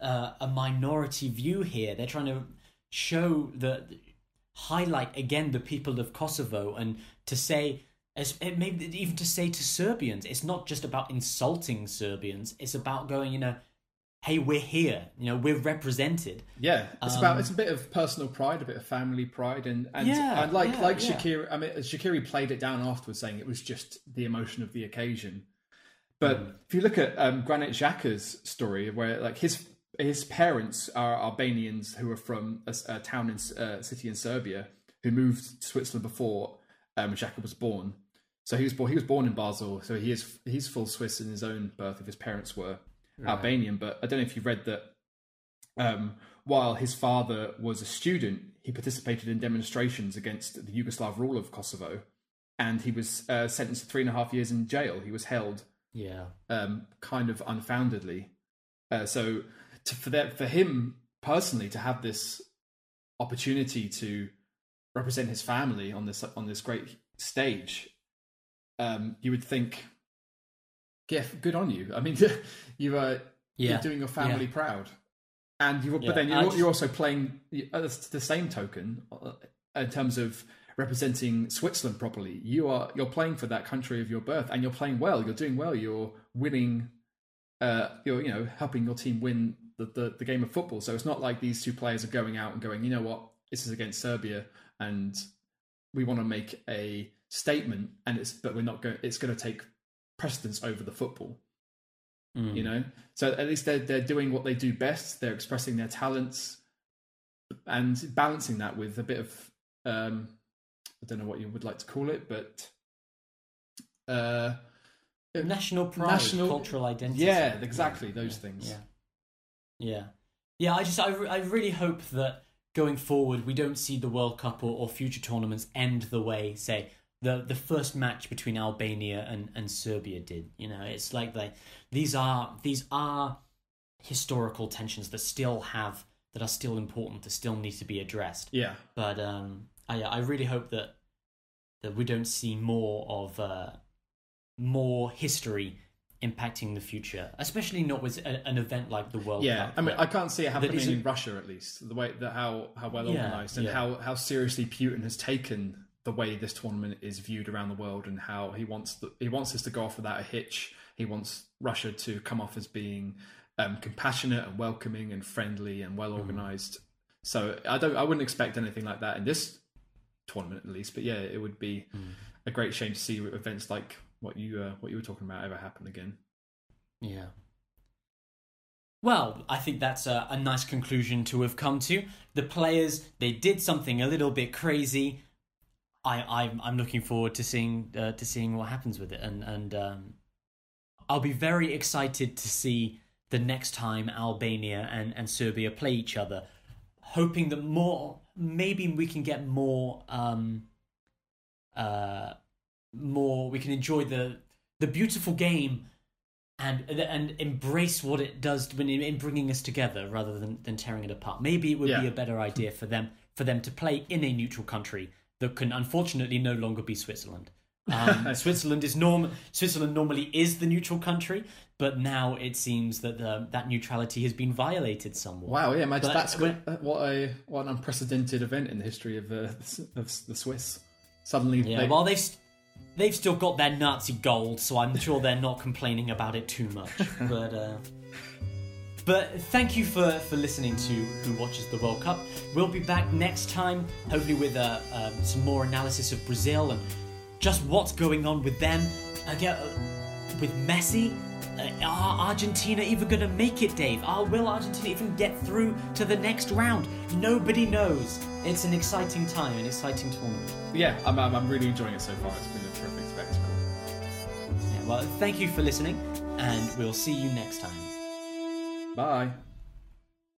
A: uh, a minority view here. They're trying to show the highlight again the people of Kosovo and to say. As, it maybe even to say to Serbians, it's not just about insulting Serbians. It's about going, you know, hey, we're here. You know, we're represented.
B: Yeah, it's about it's a bit of personal pride, a bit of family pride, and and,
A: Yeah,
B: and like
A: yeah,
B: like
A: yeah.
B: Shaqiri. I mean, Shaqiri played it down afterwards, saying it was just the emotion of the occasion. But
A: Mm.
B: if you look at um, Granit Xhaka's story, where like his his parents are Albanians who are from a, a town in uh, city in Serbia who moved to Switzerland before um, Xhaka was born. So he was born. He was born in Basel. So he is he's full Swiss in his own birth. If his parents were Albanian, but I don't know if you read that. Um, while his father was a student, he participated in demonstrations against the Yugoslav rule of Kosovo, and he was uh, sentenced to three and a half years in jail. He was held
A: Yeah,
B: um, kind of unfoundedly. Uh, so to, for that, for him personally to have this opportunity to represent his family on this on this great stage, um, you would think, yeah, good on you. I mean, <laughs> you are
A: yeah.
B: you're doing your family proud, and you
A: Yeah,
B: but then you're,
A: just-
B: you're also playing uh, the same token uh, in terms of representing Switzerland properly. You are you're playing for that country of your birth, and you're playing well. You're doing well. You're winning. Uh, you're you know helping your team win the, the the game of football. So it's not like these two players are going out and going, you know what, this is against Serbia, and we want to make a statement, and it's but we're not going. It's going to take precedence over the football
A: Mm.
B: you know so at least they're, they're doing what they do best they're expressing their talents and balancing that with a bit of um i don't know what you would like to call it but uh
A: national pride,
B: national-
A: cultural identity.
B: Yeah, exactly those things.
A: Yeah. Yeah. Yeah, I just, I, I really hope that going forward we don't see the World Cup or, or future tournaments end the way, say, the, the first match between Albania and, and Serbia did. You know, it's like they, these are, these are historical tensions that still have, that are still important, that still need to be addressed.
B: Yeah.
A: But um, I, I really hope that, that we don't see more of, uh, more history impacting the future, especially not with a, an event like the World
B: Yeah,
A: Cup.
B: I mean, I can't see it happening in Russia at least. The way that how how well
A: Yeah,
B: organized and
A: yeah.
B: how how seriously Putin has taken the way this tournament is viewed around the world, and how he wants the, he wants us to go off without a hitch. He wants Russia to come off as being um, compassionate and welcoming and friendly and
A: Mm-hmm.
B: well organized. So I don't I wouldn't expect anything like that in this tournament at least. But yeah, it would be
A: Mm.
B: a great shame to see events like what you uh, what you were talking about ever happen again.
A: Yeah. Well, I think that's a, a nice conclusion to have come to. The players, they did something a little bit crazy. I, I'm, I'm looking forward to seeing uh, to seeing what happens with it, and and um, I'll be very excited to see the next time Albania and, and Serbia play each other, hoping that more maybe we can get more um, uh, more we can enjoy the the beautiful game and and embrace what it does when in bringing us together rather than, than tearing it apart. Maybe it would be a better idea for them for them to play in a neutral country that can unfortunately no longer be Switzerland. <laughs> Um, Switzerland is norm Switzerland normally is the neutral country, but now it seems that um, that neutrality has been violated somewhat.
B: Wow, yeah, imagine
A: But
B: that's
A: when-
B: uh, what a what an unprecedented event in the history of the of the Swiss. Suddenly,
A: Yeah,
B: they,
A: well they've st- they've still got their Nazi gold, so I'm sure they're not complaining about it too much. But uh, but thank you for for listening to Who Watches the World Cup. We'll be back next time, hopefully with uh, um, some more analysis of Brazil and just what's going on with them. Again, uh, with Messi. Uh, are Argentina even going to make it, Dave? Are, will Argentina even get through to the next round? Nobody knows. It's an exciting time, an exciting tournament.
B: yeah, I'm, I'm I'm really enjoying it so far. It's been a terrific spectacle.
A: Yeah, well, thank you for listening, and we'll see you next time.
B: Bye.